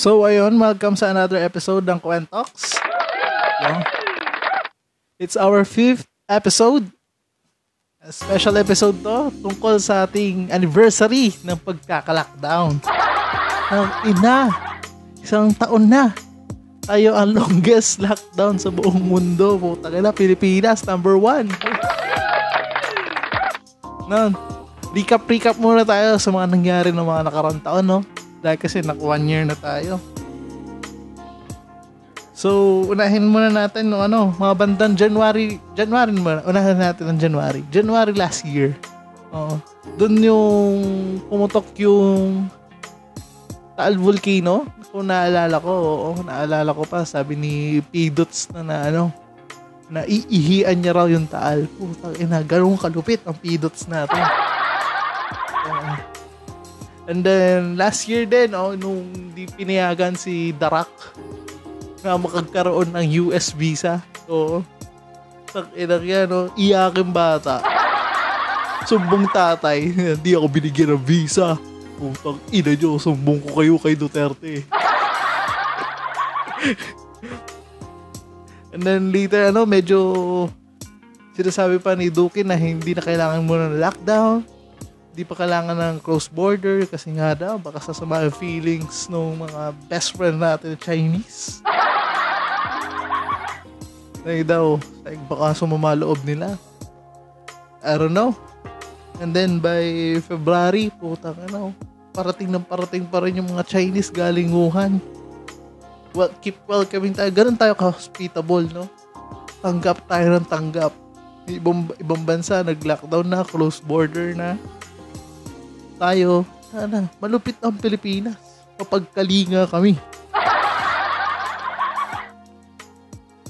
So ayun, welcome sa another episode ng Kwentox. Yeah. It's our fifth episode. A special episode to tungkol sa ating anniversary ng pagkaka-lockdown. Ang ina, isang taon na. Tayo ang longest lockdown sa buong mundo. Puta na, Pilipinas, number one. Nun, recap-recap muna tayo sa mga nangyari ng mga nakarang taon, no? Dahil kasi nak one year na tayo. So, unahin muna natin no ano, mga bandang January, January muna, unahin natin ng January. January last year. Oo. Doon yung pumutok yung Taal Volcano. Kung naalala ko, oo, naalala ko pa, sabi ni Pidots na na ano, na iihian niya raw yung Taal. Putang ina, ganun kalupit ang Pidots natin. And then, last year din, oh, nung di pinayagan si Darak na makagkaroon ng US visa. Oo. Tak inang yan, no? Iyaking bata. Sumbong tatay. Hindi ako binigyan ng visa. Putang ina nyo, sumbong ko kayo kay Duterte. And then later, ano, medyo sinasabi pa ni Duque na hindi na kailangan muna ng lockdown. Hindi pa kailangan ng close border kasi nga daw, baka sasama yung feelings ng mga best friend natin na Chinese. Like daw, like baka sumama loob nila. I don't know. And then by February, putang ano, parating ng parating pa rin yung mga Chinese galing Wuhan. Well, keep welcoming tayo. Ganun tayo ka-hospitable, no? Tanggap tayo ng tanggap. Ibang, ibang bansa, nag-lockdown na, close border na. Tayo, sana, malupit ang Pilipinas. Kapagkalinga kami.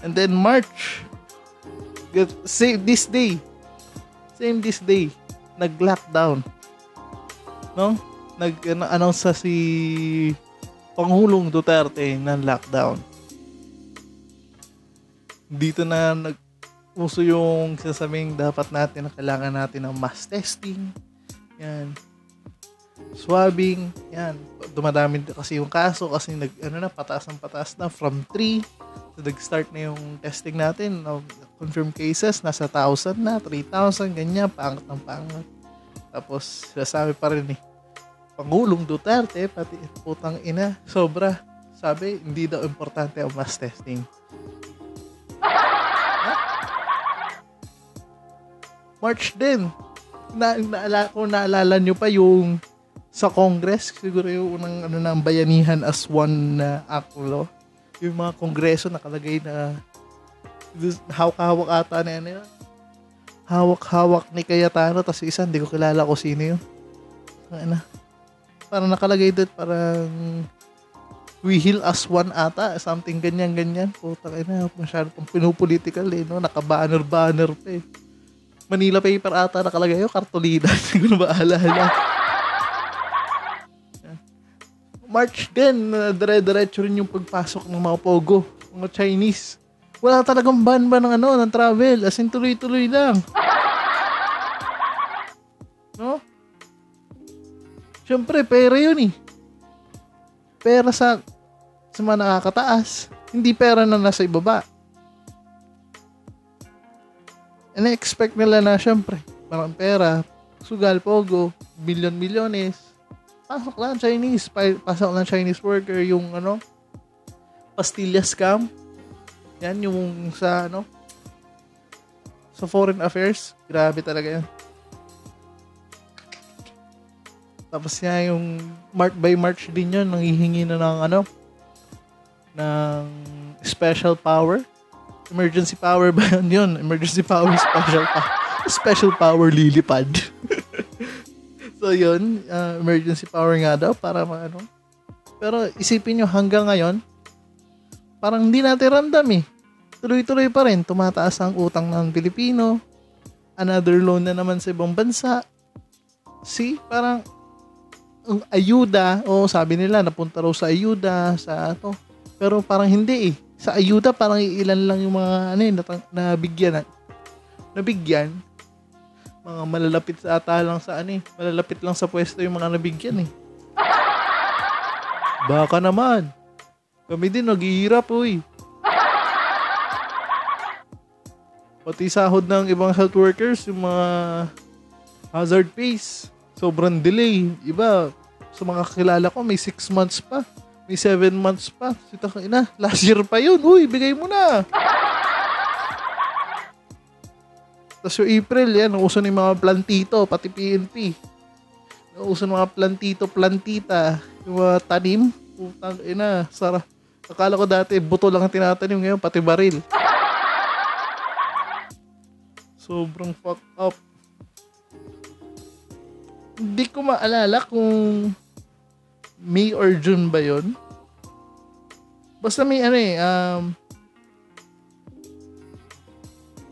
And then March, same this day, same this day, nag-lockdown. No? Nag-announce sa si Pangulong Duterte ng lockdown. Dito na nag uso yung sasabing dapat natin na kailangan natin ng mass testing. Yan. Swabbing. Yan. Dumadami kasi yung kaso kasi nag, ano na, pataas ng pataas na from 3 So, nag-start na yung testing natin. No, confirmed cases, nasa 1,000 na, 3,000, ganyan, pangat ng pangat. Tapos, sasabi pa rin eh, Pangulong Duterte, pati putang ina, sobra. Sabi, hindi daw importante ang mass testing. March din. Na, naala, kung naalala nyo pa yung sa Congress, siguro yung unang ano, ng bayanihan as one na uh, act law yung mga kongreso nakalagay na hawak-hawak ata na yan yun. Hawak-hawak ni Cayetano tapos isa hindi ko kilala ko sino yun. Ano? Parang nakalagay doon parang we heal as one ata something ganyan ganyan. Putang ina, masyado pang pinupolitical eh no, naka-banner banner pa eh. Manila paper ata nakalagay yun, kartolina. Hindi ko na maalala. March din, uh, dire-diretso rin yung pagpasok ng mga pogo, mga Chinese. Wala talagang ban ba ng ano, ng travel, as in tuloy-tuloy lang. No? Siyempre, pera yun eh. Pera sa, sa mga nakakataas. Hindi pera na nasa ibaba. And-expect nila na, siyempre, marang pera, sugal, pogo, milyon-milyones, pasok lang Chinese, pasok lang Chinese worker, yung ano, pastilla scam. Yan yung sa ano, sa foreign affairs. Grabe talaga yan. Tapos yan yung March by March din yun, nanghihingi na ng ano, ng special power. Emergency power ba yun? yun? Emergency power, special power. special power lilipad. so, yun. Uh, emergency power nga daw para maano. Pero isipin nyo, hanggang ngayon, parang hindi natin ramdam eh. Tuloy-tuloy pa rin. Tumataas ang utang ng Pilipino. Another loan na naman sa ibang bansa. See, parang ang ayuda, o oh, sabi nila, napunta raw sa ayuda, sa ato. Pero parang hindi eh. Sa ayuda, parang ilan lang yung mga ano eh, nabigyan. Nabigyan. Mga malalapit sa ata lang sa ano eh. Malalapit lang sa pwesto yung mga nabigyan eh. Baka naman. Kami din naghihirap, uy. Pati sahod ng ibang health workers, yung mga hazard pays, sobrang delay. Iba, sa mga kakilala ko, may 6 months pa. May 7 months pa. Sita ka ina, last year pa yun. Uy, bigay mo na. Tapos yung April, yan, uso ng mga plantito, pati PNP. Uso ng mga plantito, plantita, yung mga tanim. Putang ina, sara. Akala ko dati, buto lang ang tinatanim ngayon, pati baril. Sobrang fucked up. Hindi ko maalala kung May or June ba yon Basta may ano eh, um,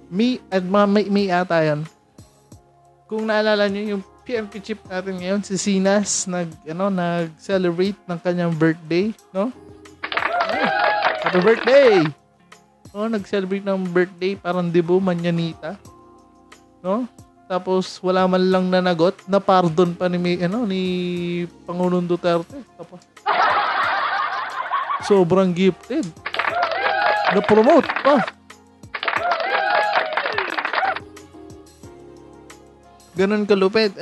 May, at mga May, May ata yan. Kung naalala nyo, yung PMP chip natin ngayon, si Sinas, nag, ano, nag-celebrate ng kanyang birthday, no? Happy birthday! Oh, nag-celebrate ng birthday, parang debo, manyanita. No? Tapos wala man lang nanagot, na pardon pa ni ano ni Pangulong Duterte. Tapos sobrang gifted. Na-promote pa. Ganon kalupit.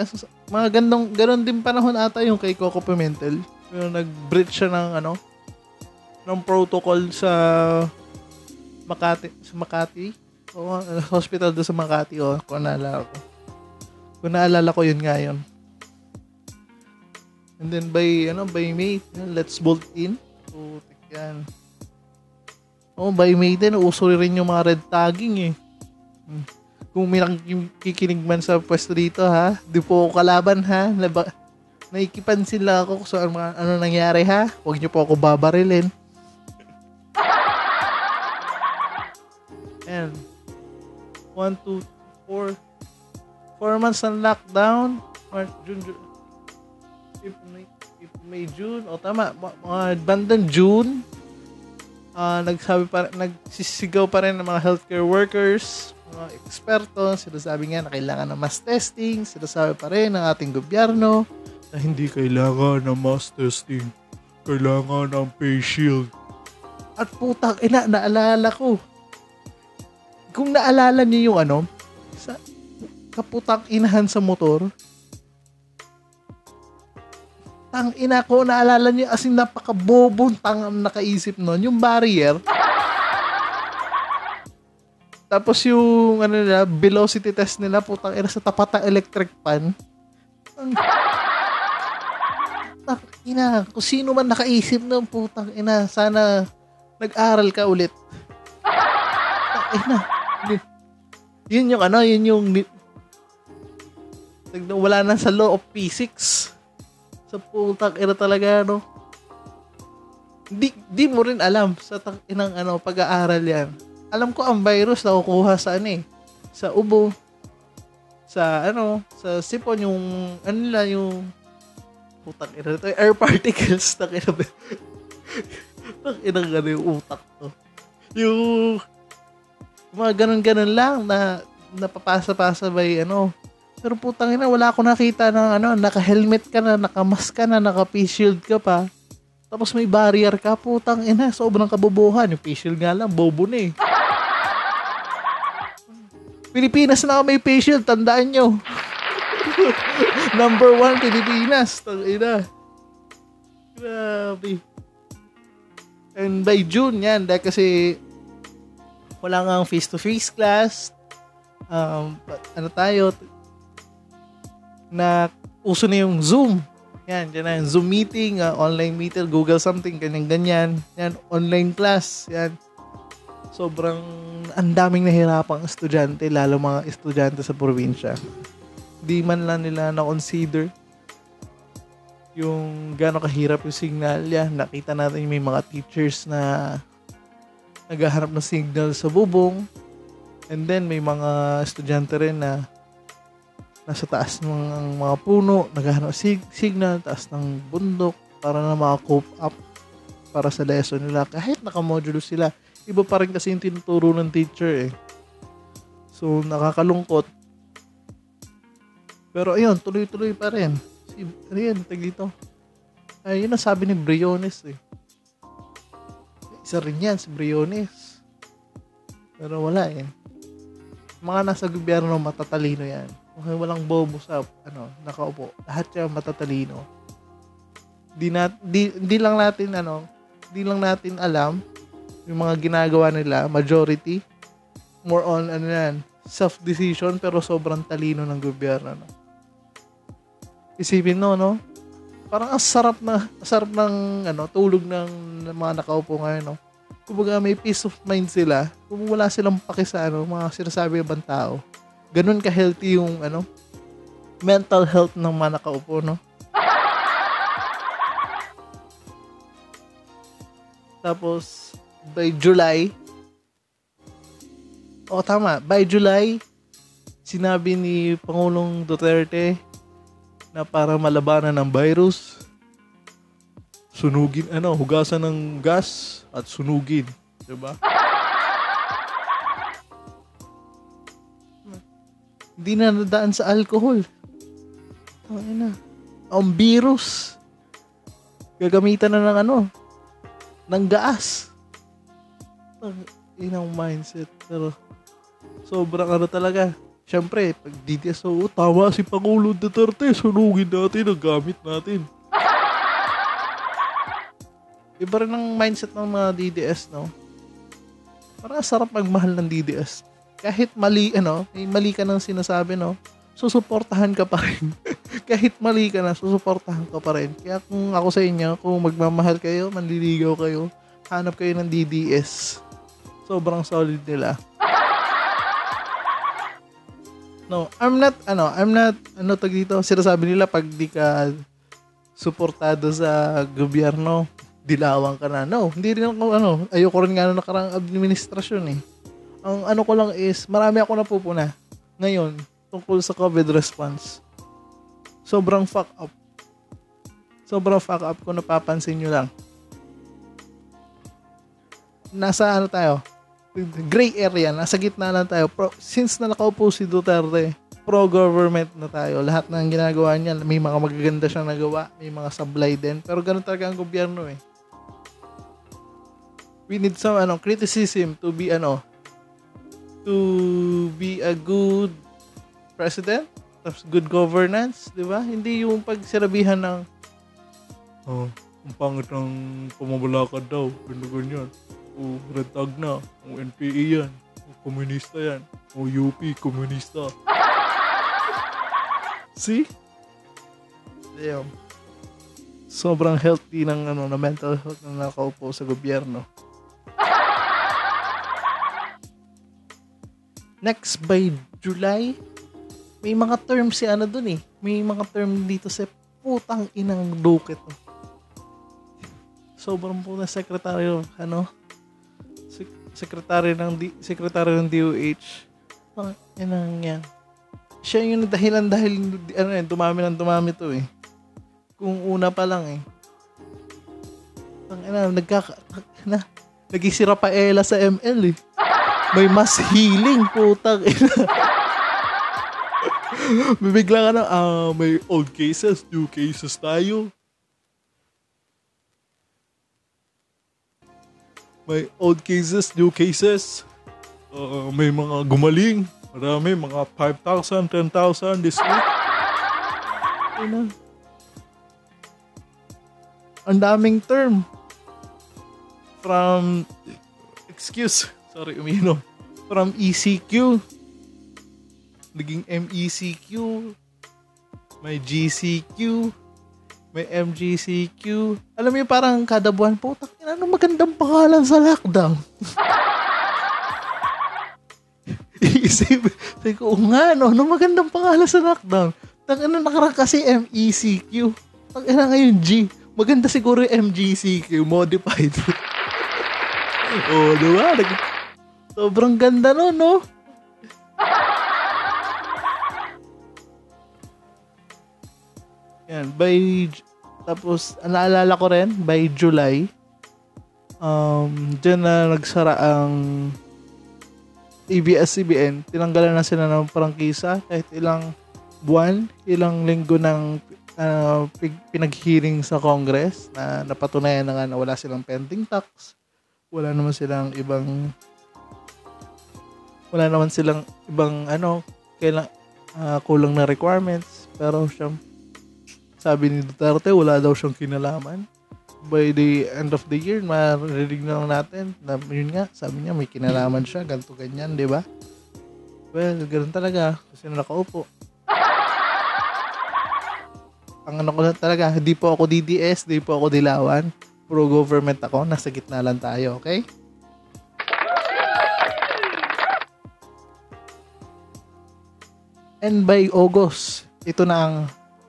Mga gandong, ganon din panahon ata yung kay Coco Pimentel. Yung nag-breach siya ng ano, ng protocol sa Makati, sa Makati uh, hospital doon sa Makati, oh, kung naalala ko. Kung naalala ko yun nga yun. And then by, ano, by May, let's bolt in. Putik yan. Oh, by May din, uso rin yung mga red tagging eh. Hmm. Kung may nakikinig man sa pwesto dito ha, di po ako kalaban ha. Naba, naikipansin lang ako kung so, ano, ano nangyari ha. Huwag niyo po ako babarilin. And 1, 2, 4, 4 months ng lockdown. March, June, June, April, May, April, May, June. O tama, mga bandang June, uh, nagsabi pa, nagsisigaw pa rin ng mga healthcare workers, mga eksperto, sinasabi nga na kailangan ng mass testing, sinasabi pa rin ng ating gobyerno na hindi kailangan ng mass testing, kailangan ng face shield. At putang ina, naalala ko, kung naalala niyo yung ano, sa kaputang inahan sa motor, tang ina ko, naalala niyo, as in napakabobong tang nakaisip nun, yung barrier, tapos yung ano nila, velocity test nila, putang ina sa tapat ng electric pan. Putang ina, kung sino man nakaisip ng putang ina, sana nag-aral ka ulit. Putang ina yun yung ano, yun yung wala na sa law of physics. Sa putang ina talaga, no? Di, di mo rin alam sa inang ano, pag-aaral yan. Alam ko ang virus na kukuha sa ano eh, sa ubo, sa ano, sa sipon, yung, ano nila, yung, putang ina ito, air particles, tak ina, tak ina ano yung utak to. Yung, mga ganun-ganun lang na napapasa-pasa by ano. Pero putang ina, wala ako nakita ng ano, naka-helmet ka na, naka-mask ka na, naka-face shield ka pa. Tapos may barrier ka, putang ina, sobrang kabobohan. Yung face shield nga lang, bobo na eh. Pilipinas na may face shield, tandaan nyo. Number one, Pilipinas. Tang ina. Grabe. And by June yan, dahil kasi wala nga face-to-face class. Um, ano tayo, na uso na yung Zoom. Yan, dyan na yung Zoom meeting, uh, online meeting, Google something, ganyan-ganyan. Yan, online class. Yan. Sobrang, ang daming nahirapang estudyante, lalo mga estudyante sa probinsya. Di man lang nila na-consider yung gano'ng kahirap yung signal yan. Nakita natin may mga teachers na naghahanap ng signal sa bubong. And then may mga estudyante rin na nasa taas ng mga puno, naghahanap sig- signal, taas ng bundok para na maka-cope up para sa lesson nila. Kahit nakamodulo sila, iba pa rin kasi yung tinuturo ng teacher eh. So, nakakalungkot. Pero ayun, tuloy-tuloy pa rin. Si, ano yan, tag dito. Ay, yun ang sabi ni Briones eh. Isa rin yan, si Briones. Pero wala eh. Mga nasa gobyerno, matatalino yan. Okay, walang bobo sa, ano, nakaupo. Lahat yan matatalino. Di, na, di, di lang natin, ano, di lang natin alam yung mga ginagawa nila, majority, more on, ano yan, self-decision, pero sobrang talino ng gobyerno, no? Isipin no, no? Parang ang sarap na, sarap ng, ano, tulog ng, ng mga nakaupo ngayon, no? Kumbaga may peace of mind sila, kung wala silang paki sa, ano, mga sinasabi ng ibang tao. Ganun ka-healthy yung, ano, mental health ng mga nakaupo, no? Tapos, by July, o tama, by July, sinabi ni Pangulong Duterte na para malabanan ng virus, sunugin, ano, hugasan ng gas at sunugin. Diba? Hindi na nadaan sa alcohol. Ay na. Ang virus. Gagamitan na ng ano, ng gas. Ang inang mindset. Pero, sobrang ano talaga. Siyempre, pag DDS, oh, tama si Pangulo Duterte, sunugin natin ang gamit natin. Iba rin ang mindset ng mga DDS, no? Parang sarap magmahal ng DDS. Kahit mali, ano, may mali ka ng sinasabi, no? Susuportahan ka pa rin. Kahit mali ka na, susuportahan ka pa rin. Kaya kung ako sa inyo, kung magmamahal kayo, manliligaw kayo, hanap kayo ng DDS. Sobrang solid nila. No, I'm not, ano, I'm not, ano tag dito, sinasabi nila pag di ka suportado sa gobyerno, dilawang ka na. No, hindi rin ako, ano, ayoko rin nga na nakarang administrasyon eh. Ang ano ko lang is, marami ako napupuna ngayon tungkol sa COVID response. Sobrang fuck up. Sobrang fuck up kung napapansin nyo lang. Nasa ano tayo? Gray area. Nasa gitna lang tayo. Pro, since na nakaupo si Duterte, pro-government na tayo. Lahat ng ginagawa niya, may mga magaganda siyang nagawa. May mga sablay din. Pero ganun talaga ang gobyerno eh. We need some ano, criticism to be ano, to be a good president, good governance, di ba? Hindi yung pagsirabihan ng oh, ang pangit ng pamamalakad daw, ganyan ganyan. O red tag na, o NPE yan, o komunista yan, o UP, komunista. See? Damn. Sobrang healthy ng ano, na mental health na nakaupo sa gobyerno. Next by July, may mga term si ano dun eh. May mga term dito sa putang inang duket. Oh. Sobrang po na secretary ano, sek- secretary ng, D- secretary ng DOH. Oh, yan ang yan. Siya yung dahilan dahil, ano eh, dumami ng dumami to eh. Kung una pa lang eh. Ang ina, nagkaka, na, nagisira pa Ella sa ML eh. May mas healing, putang ina. Bibigla ka na, ah, may old cases, new cases tayo. May old cases, new cases. Uh, may mga gumaling. Marami, mga 5,000, 10,000 this week. Ina. Ang daming term. From, excuse, Sorry, uminom. From ECQ. Naging MECQ. May GCQ. May MGCQ. Alam mo yung parang kada buwan, putak, ano magandang pangalan sa lockdown. Iisip, sabi ko, nga, no, ano magandang pangalan sa lockdown? Tang ano nakarang kasi MECQ. Putang ina ngayon, G. Maganda siguro yung MGCQ, modified. oh, di ba? Nag- Sobrang ganda no, no? Yan, by tapos naalala ko rin by July um diyan na nagsara ang ABS-CBN, tinanggalan na sila ng prangkisa kahit ilang buwan, ilang linggo ng uh, pinag-hearing sa Congress na napatunayan na nga na wala silang pending tax, wala naman silang ibang wala naman silang ibang ano, kailang uh, kulang na requirements, pero siyang sabi ni Duterte, wala daw siyang kinalaman. By the end of the year, maririnig na lang natin na yun nga, sabi niya may kinalaman siya, ganto ganyan, di ba? Well, ganun talaga kasi nakaupo. Ang ano ko na talaga, hindi po ako DDS, hindi po ako dilawan. Pro-government ako, nasa gitna lang tayo, okay? And by August, ito na ang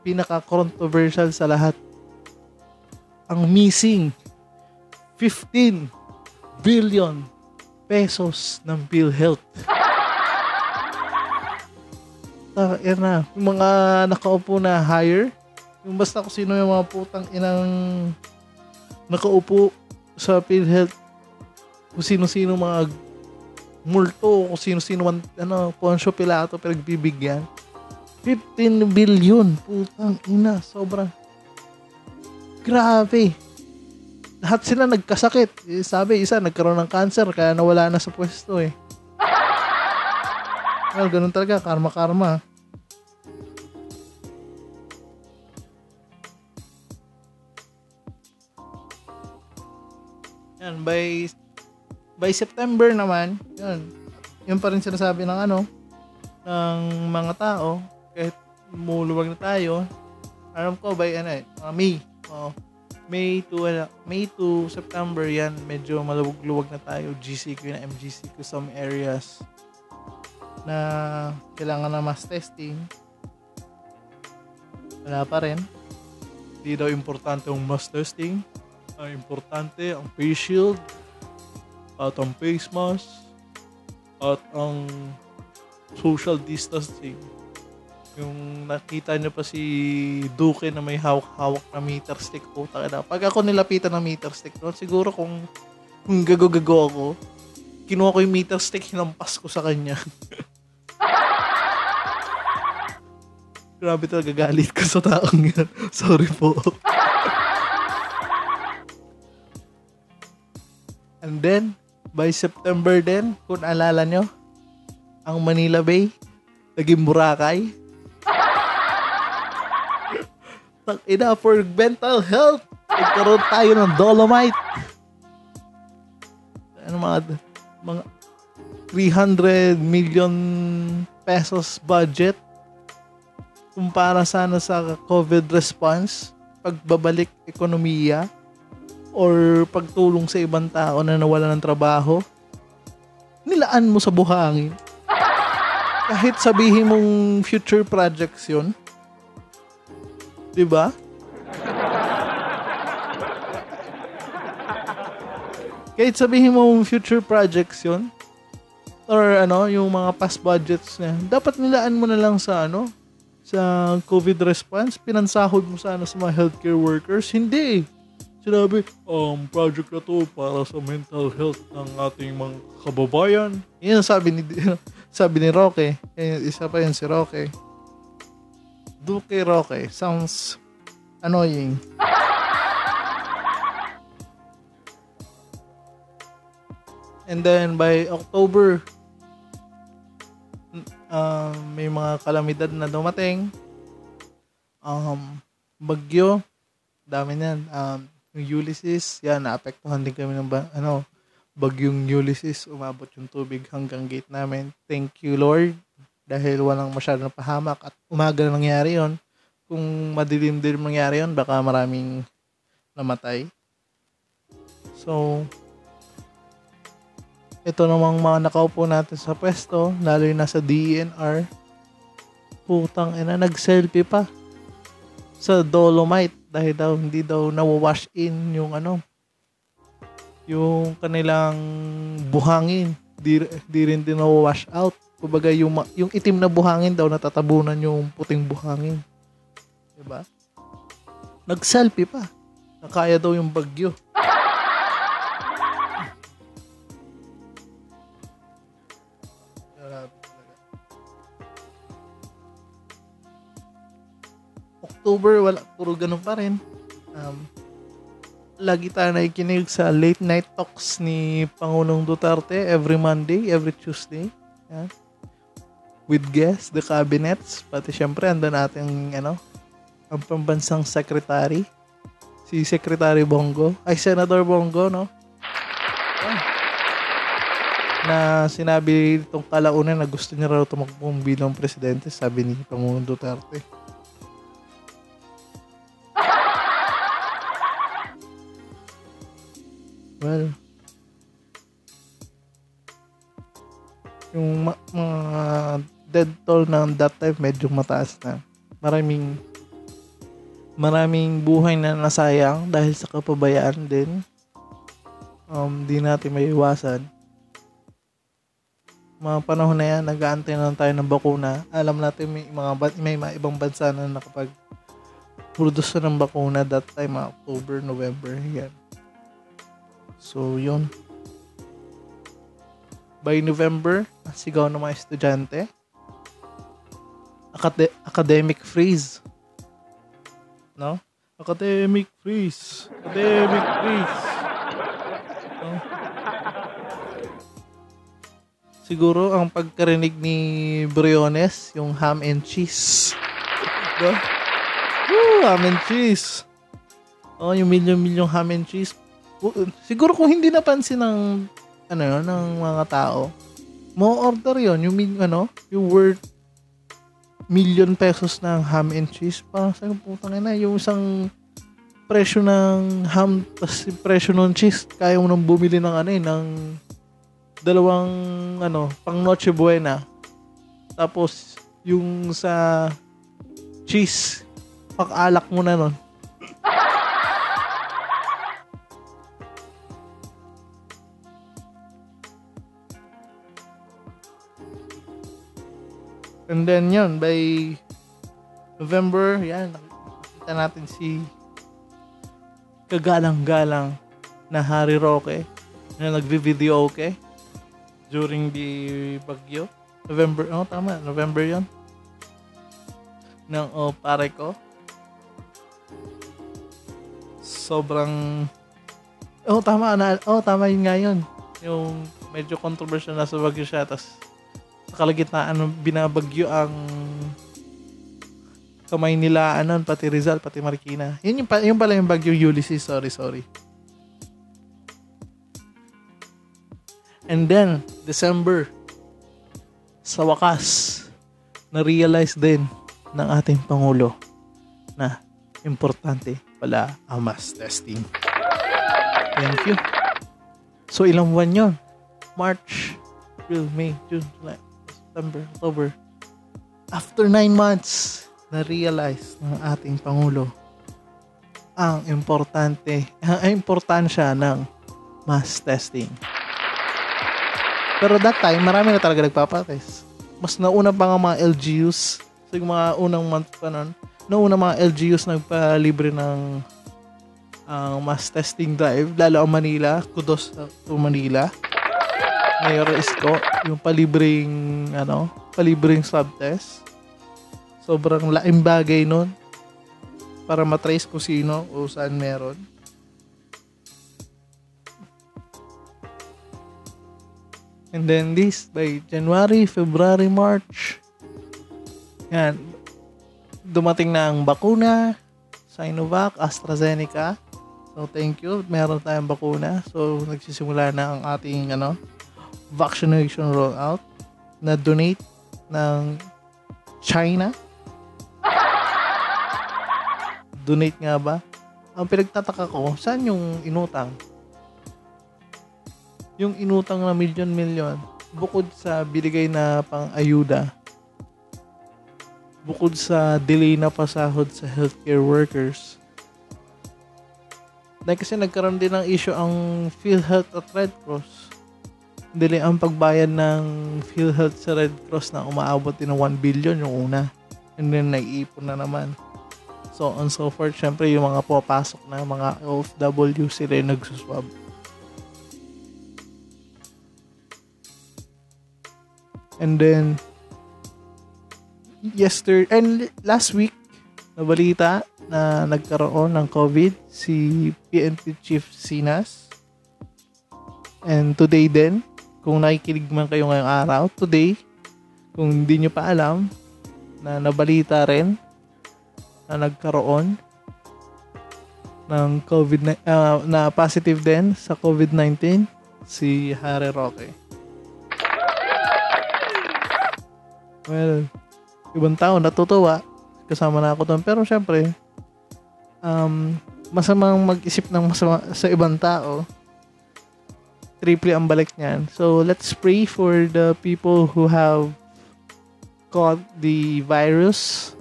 pinaka-controversial sa lahat. Ang missing 15 billion pesos ng PhilHealth. Ah, yan na. Yung mga nakaupo na hire, yung basta kung sino yung mga putang inang nakaupo sa PhilHealth, kung sino-sino mga multo, kung sino-sino man, ano, Poncio Pilato, pinagbibigyan 15 billion. Putang ina, sobrang grabe. Lahat sila nagkasakit. Eh, sabi, isa nagkaroon ng cancer kaya nawala na sa pwesto eh. Well, ganun talaga, karma-karma. Yan, by by September naman, yun, yun pa rin sinasabi ng ano, ng mga tao, kahit muluwag na tayo, alam ko by ano eh, uh, May. Oh, May to uh, May to September yan, medyo maluwag-luwag na tayo. GCQ na MGCQ some areas na kailangan na mass testing. Wala pa rin. Hindi daw importante ang mass testing. Ang importante ang face shield at ang face mask at ang social distancing yung nakita niyo pa si Duque na may hawak-hawak na meter stick po. Taka Pag ako nilapitan ng meter stick no, siguro kung, kung gago-gago ako, kinuha ko yung meter stick, hinampas ko sa kanya. Grabe talaga galit ko sa taong yan. Sorry po. And then, by September din, kung alala nyo, ang Manila Bay, naging Boracay. ina for mental health. Nagkaroon tayo ng dolomite. Ano mga, mga 300 million pesos budget kumpara sana sa COVID response, pagbabalik ekonomiya, or pagtulong sa ibang tao na nawala ng trabaho, nilaan mo sa buhangin. Kahit sabihin mong future projects yun, 'Di ba? Kahit sabihin mo future projects 'yon or ano, yung mga past budgets na, dapat nilaan mo na lang sa ano, sa COVID response, pinansahod mo sana sa mga healthcare workers. Hindi Sinabi, um, project na to para sa mental health ng ating mga kababayan. Yan sabi ni, sabi ni Roque. Isa pa yun si Roque. Duque Roque. Sounds annoying. And then by October, uh, may mga kalamidad na dumating. Um, bagyo, dami niyan. Um, yung Ulysses, yan, naapektuhan din kami ng ba, ano, bagyong Ulysses, umabot yung tubig hanggang gate namin. Thank you, Lord dahil walang masyadong pahamak at umaga na nangyari yon kung madilim-dilim nangyari yon baka maraming namatay. So ito namang mga nakaupo natin sa pwesto lalo yung nasa DNR putang ina nag-selfie pa sa Dolomite dahil daw hindi daw nawawash in yung ano yung kanilang buhangin. Di, di rin din nawawash out. Kumbaga yung, yung itim na buhangin daw natatabunan yung puting buhangin. Diba? Nag-selfie pa. Nakaya daw yung bagyo October, wala, puro ganun pa rin. Um, lagi tayo nakikinig sa late night talks ni Pangulong Duterte every Monday, every Tuesday. Yan. With guests, the cabinets, pati syempre ando natin ano, ang pambansang secretary, si Secretary Bongo, ay Senator Bongo, no? Yan. Na sinabi itong kalaunan na gusto niya raw tumakbo bilang presidente, sabi ni Pangulong Duterte. Yung ma- mga dead toll ng that time medyo mataas na. Maraming maraming buhay na nasayang dahil sa kapabayaan din. Um, di natin may iwasan. Mga panahon na yan, nag-aantay na tayo ng bakuna. Alam natin may mga, may mga ibang bansa na nakapag produce ng bakuna that time, October, November, yan. So, yun. By November, sigaw ng mga estudyante. Acad- academic freeze. No? Academic freeze. Academic freeze. No? Siguro, ang pagkarinig ni Briones, yung ham and cheese. No? Woo, ham and cheese. Oh, yung million-million ham and cheese siguro kung hindi napansin ng ano yun, ng mga tao, mo order yon yung ano, yung worth million pesos ng ham and cheese. Parang sa putang ina, yung isang presyo ng ham tapos presyo ng cheese, kaya mo nang bumili ng ano eh, ng dalawang ano, pang Noche Buena. Tapos yung sa cheese, pakalak mo na nun. And then yun, by November, yan, nakikita natin si kagalang-galang na Harry Roque na nagvi-video okay during the bagyo. November, oh tama, November yon ng oh, pare ko. Sobrang Oh, tama na. Oh, tama yun nga yun. Yung medyo controversial na sa bagyo siya. Tapos, kalagitnaan ng binabagyo ang kamay nila, ano, pati Rizal, pati Marikina. Yun yung, yung pala yung bagyo Ulysses. Sorry, sorry. And then, December, sa wakas, na-realize din ng ating Pangulo na importante pala ang mass testing. Thank you. So, ilang buwan yun? March, April, May, June, July, September, October. After nine months, na-realize ng ating Pangulo ang importante, ang importansya ng mass testing. Pero that time, marami na talaga nagpapatest. Mas nauna pa nga mga LGUs, so yung mga unang month pa nun, nauna mga LGUs nagpalibre ng ang mass testing drive, lalo ang Manila, kudos to Manila. Mayor Isko, yung palibreng, ano, palibreng swab test. Sobrang laking bagay nun para matrace kung sino o saan meron. And then this, by January, February, March, yan, dumating na ang bakuna, Sinovac, AstraZeneca. So, thank you. Meron tayong bakuna. So, nagsisimula na ang ating ano, vaccination rollout na donate ng China. Donate nga ba? Ang pinagtataka ko, saan yung inutang? Yung inutang na milyon-milyon, bukod sa binigay na pang ayuda, bukod sa delay na pasahod sa healthcare workers, dahil kasi nagkaroon din ng issue ang PhilHealth at Red Cross. Delay ang pagbayad ng PhilHealth sa Red Cross na umaabot din ng 1 billion yung una. And then nag-iipon na naman. So on so forth, syempre yung mga papasok na mga OFW sila yung nagsuswab. And then, yesterday, and last week, nabalita na nagkaroon ng COVID si PNP Chief Sinas. And today din, kung nakikinig man kayo ngayong araw, today, kung hindi nyo pa alam, na nabalita rin na nagkaroon ng COVID uh, na positive din sa COVID-19 si Harry Roque. Well, ibang tao natutuwa. Kasama na ako doon. Pero syempre um, masamang mag-isip ng masama sa ibang tao triple ang balik niyan. So let's pray for the people who have caught the virus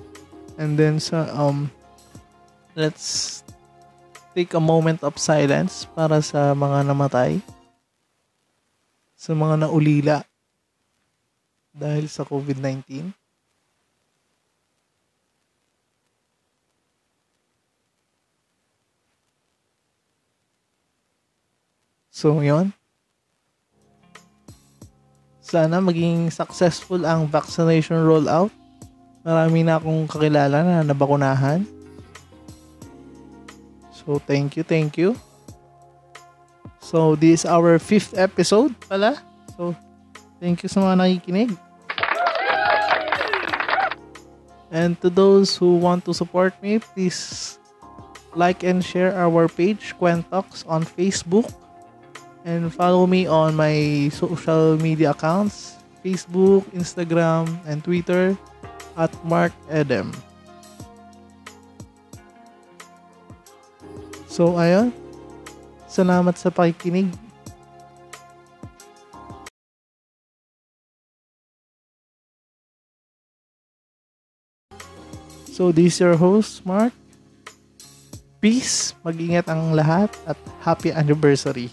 and then sa um let's take a moment of silence para sa mga namatay sa mga naulila dahil sa COVID-19. So, yon sana maging successful ang vaccination rollout. Marami na akong kakilala na nabakunahan. So, thank you, thank you. So, this is our fifth episode pala. So, thank you sa mga nakikinig. And to those who want to support me, please like and share our page, Quentox, on Facebook and follow me on my social media accounts Facebook, Instagram, and Twitter at Mark Edem. So, ayun. Salamat sa pakikinig. So, this is your host, Mark. Peace, mag-ingat ang lahat, at happy anniversary.